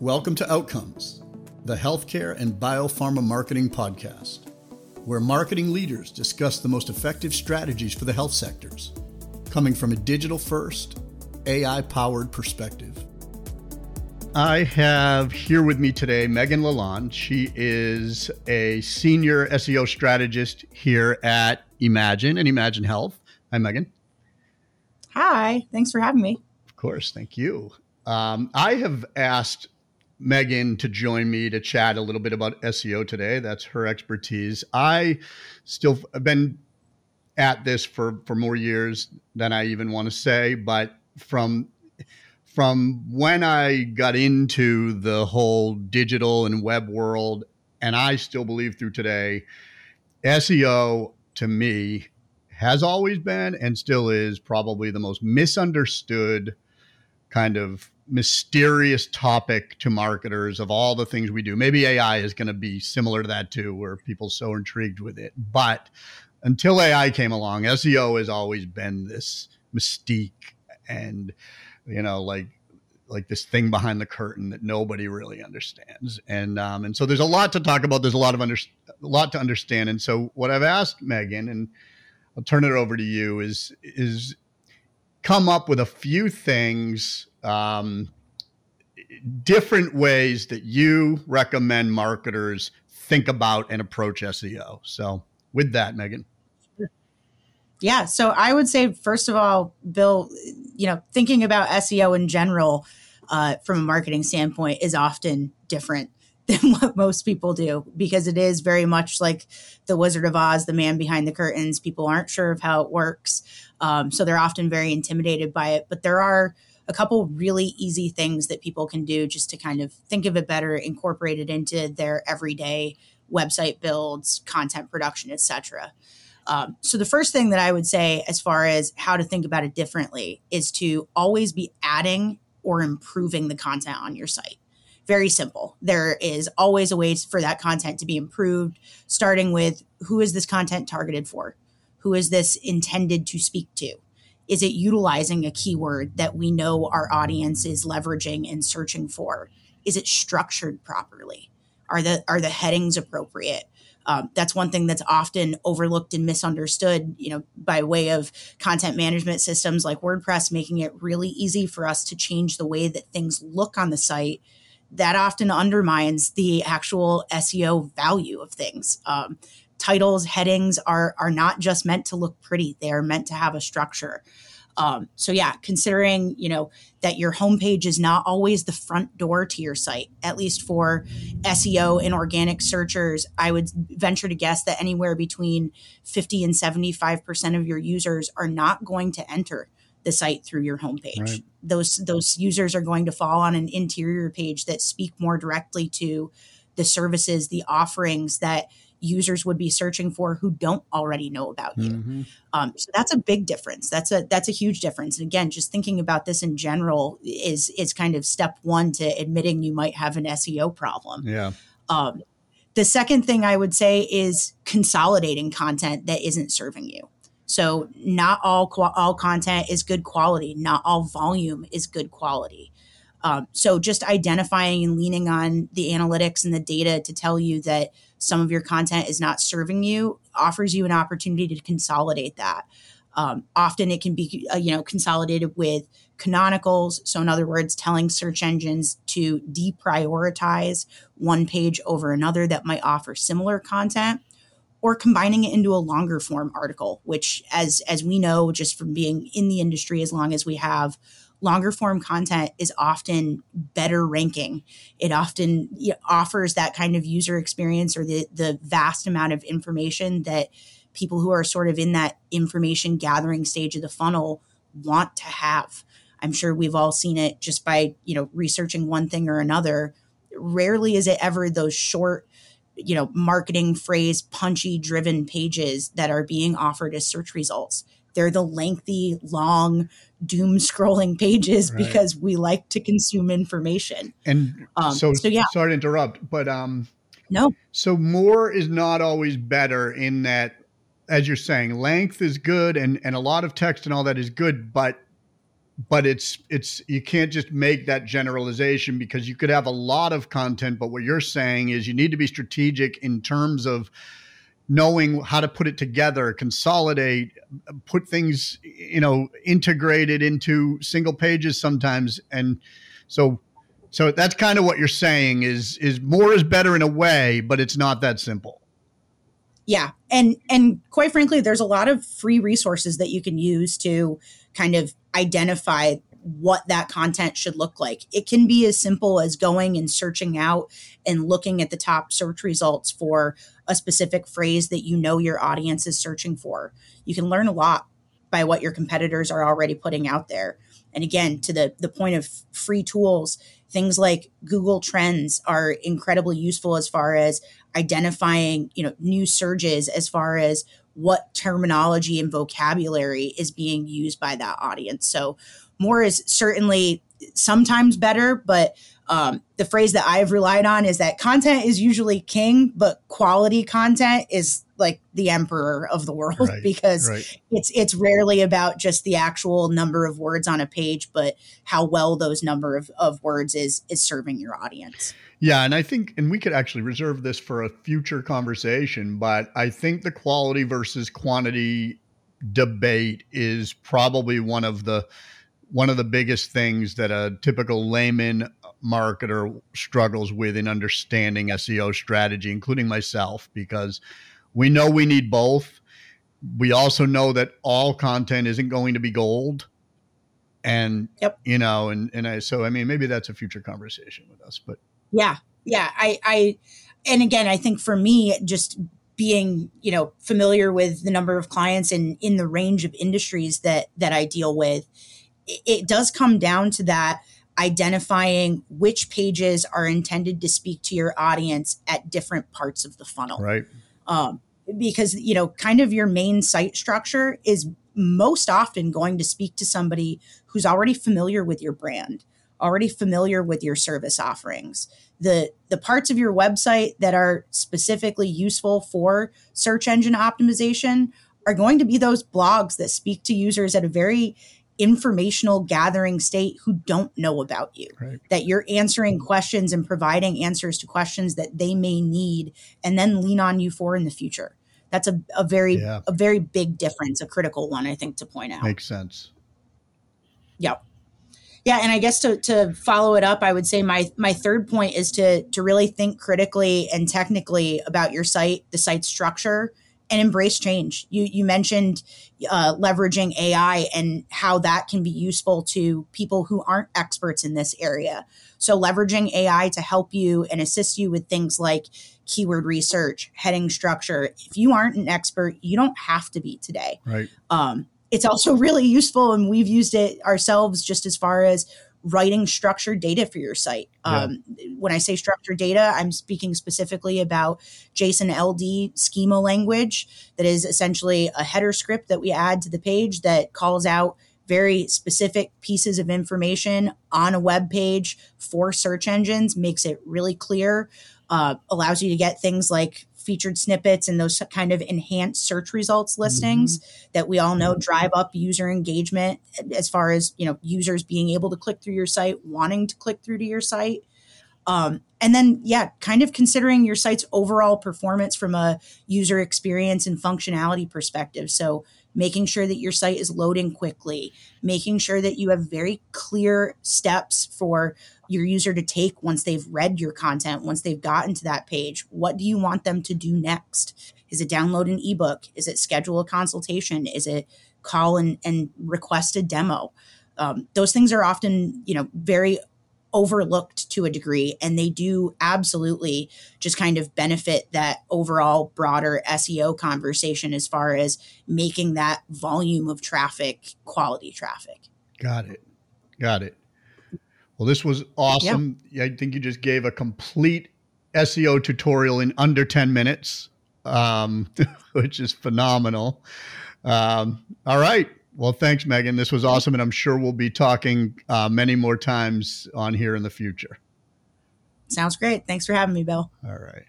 Welcome to Outcomes, the healthcare and biopharma marketing podcast, where marketing leaders discuss the most effective strategies for the health sectors, coming from a digital first, AI powered perspective. I have here with me today Meghan Lalonde. She is a senior SEO strategist here at emagine and emagineHealth. Hi, Meghan. Hi, thanks for having me. Of course, thank you. Um, I have asked Meghan to join me to chat a little bit about SEO today. That's her expertise. I still have been at this for for more years than I even want to say, but from from when I got into the whole digital and web world, and I still believe through today, SEO to me has always been and still is probably the most misunderstood kind of mysterious topic to marketers of all the things we do. Maybe AI is going to be similar to that too, where people are so intrigued with it. But until AI came along, SEO has always been this mystique and you know like like this thing behind the curtain that nobody really understands. And um, and so there's a lot to talk about. There's a lot of under, a lot to understand. And so what I've asked Meghan, and I'll turn it over to you, is is come up with a few things um, different ways that you recommend marketers think about and approach SEO. So, with that, Meghan. Yeah. So, I would say, first of all, Bill, you know, thinking about SEO in general uh, from a marketing standpoint is often different than what most people do because it is very much like the Wizard of Oz, the man behind the curtains. People aren't sure of how it works. Um, so, they're often very intimidated by it. But there are a couple really easy things that people can do just to kind of think of it better, incorporate it into their everyday website builds, content production, etc. Um, so the first thing that I would say, as far as how to think about it differently, is to always be adding or improving the content on your site. Very simple. There is always a way for that content to be improved, starting with who is this content targeted for? Who is this intended to speak to? Is it utilizing a keyword that we know our audience is leveraging and searching for? Is it structured properly? Are the are the headings appropriate? Um, that's one thing that's often overlooked and misunderstood, you know, by way of content management systems like WordPress, making it really easy for us to change the way that things look on the site. That often undermines the actual SEO value of things. Um, titles, headings are are not just meant to look pretty; they are meant to have a structure. Um, so yeah, considering you know that your homepage is not always the front door to your site, at least for SEO and organic searchers, I would venture to guess that anywhere between fifty and seventy five percent of your users are not going to enter the site through your homepage. Right. Those those users are going to fall on an interior page that speak more directly to the services, the offerings that users would be searching for who don't already know about you. Mm-hmm. Um, so that's a big difference. That's a that's a huge difference. And again, just thinking about this in general is is kind of step one to admitting you might have an SEO problem. Yeah. Um, the second thing I would say is consolidating content that isn't serving you. So not all all content is good quality. Not all volume is good quality. Um, so just identifying and leaning on the analytics and the data to tell you that some of your content is not serving you offers you an opportunity to consolidate that. Um, often it can be uh, you know consolidated with canonicals. So in other words, telling search engines to deprioritize one page over another that might offer similar content or combining it into a longer form article which as as we know just from being in the industry as long as we have longer form content is often better ranking. It often offers that kind of user experience or the, the vast amount of information that people who are sort of in that information gathering stage of the funnel want to have. I'm sure we've all seen it just by, you know, researching one thing or another. Rarely is it ever those short, you know, marketing phrase punchy driven pages that are being offered as search results. They're the lengthy, long, doom scrolling pages right. because we like to consume information. And um, so, so, yeah. Sorry to interrupt, but um, no. So more is not always better in that, as you're saying, length is good and and a lot of text and all that is good, but but it's it's you can't just make that generalization because you could have a lot of content but what you're saying is you need to be strategic in terms of knowing how to put it together consolidate put things you know integrated into single pages sometimes. And so so that's kind of what you're saying is is more is better in a way but it's not that simple. Yeah. And and quite frankly there's a lot of free resources that you can use to kind of identify what that content should look like. It can be as simple as going and searching out and looking at the top search results for a specific phrase that you know your audience is searching for. You can learn a lot by what your competitors are already putting out there. And again, to the the point of free tools, things like Google Trends are incredibly useful as far as identifying, you know, new surges as far as what terminology and vocabulary is being used by that audience. So more is certainly sometimes better, but um, the phrase that I've relied on is that content is usually king, but quality content is like the emperor of the world right, because right. it's it's rarely about just the actual number of words on a page, but how well those number of, of words is is serving your audience. Yeah, and I think, and we could actually reserve this for a future conversation, but I think the quality versus quantity debate is probably one of the one of the biggest things that a typical layman marketer struggles with in understanding SEO strategy, including myself, because we know we need both. We also know that all content isn't going to be gold. And yep. you know, and and I so I mean maybe that's a future conversation with us, but yeah. Yeah. I, I, and again, I think for me, just being, you know, familiar with the number of clients and in the range of industries that, that I deal with, it, does come down to that identifying which pages are intended to speak to your audience at different parts of the funnel. Right. Um, because you know kind of your main site structure is most often going to speak to somebody who's already familiar with your brand already familiar with your service offerings. The, the parts of your website that are specifically useful for search engine optimization are going to be those blogs that speak to users at a very informational gathering state who don't know about you. Right. that you're answering questions and providing answers to questions that they may need and then lean on you for in the future. That's a, a very yeah. a very big difference a critical one i think to point out. Makes sense. Yep. Yeah, and I guess to to follow it up, I would say my my third point is to to really think critically and technically about your site, the site structure, and embrace change. You you mentioned uh, leveraging AI and how that can be useful to people who aren't experts in this area. So leveraging AI to help you and assist you with things like keyword research, heading structure. If you aren't an expert, you don't have to be today. Right. Um, it's also really useful and we've used it ourselves just as far as writing structured data for your site. Yeah. Um, when I say structured data, I'm speaking specifically about JSON LD schema language that is essentially a header script that we add to the page that calls out very specific pieces of information on a web page for search engines, makes it really clear, uh, allows you to get things like featured snippets and those kind of enhanced search results listings mm-hmm. that we all know drive up user engagement as far as you know users being able to click through your site wanting to click through to your site. Um, and then yeah kind of considering your site's overall performance from a user experience and functionality perspective. So making sure that your site is loading quickly making sure that you have very clear steps for your user to take once they've read your content, once they've gotten to that page? What do you want them to do next? Is it download an ebook? Is it schedule a consultation? Is it call and, and request a demo? Um, those things are often, you know, very overlooked to a degree and they do absolutely just kind of benefit that overall broader SEO conversation as far as making that volume of traffic quality traffic. Got it. Got it. Well, this was awesome. Yeah. I think you just gave a complete SEO tutorial in under 10 minutes, um, which is phenomenal. Um, all right. Well, thanks, Meghan. This was awesome. And I'm sure we'll be talking uh, many more times on here in the future. Sounds great. Thanks for having me, Bill. All right.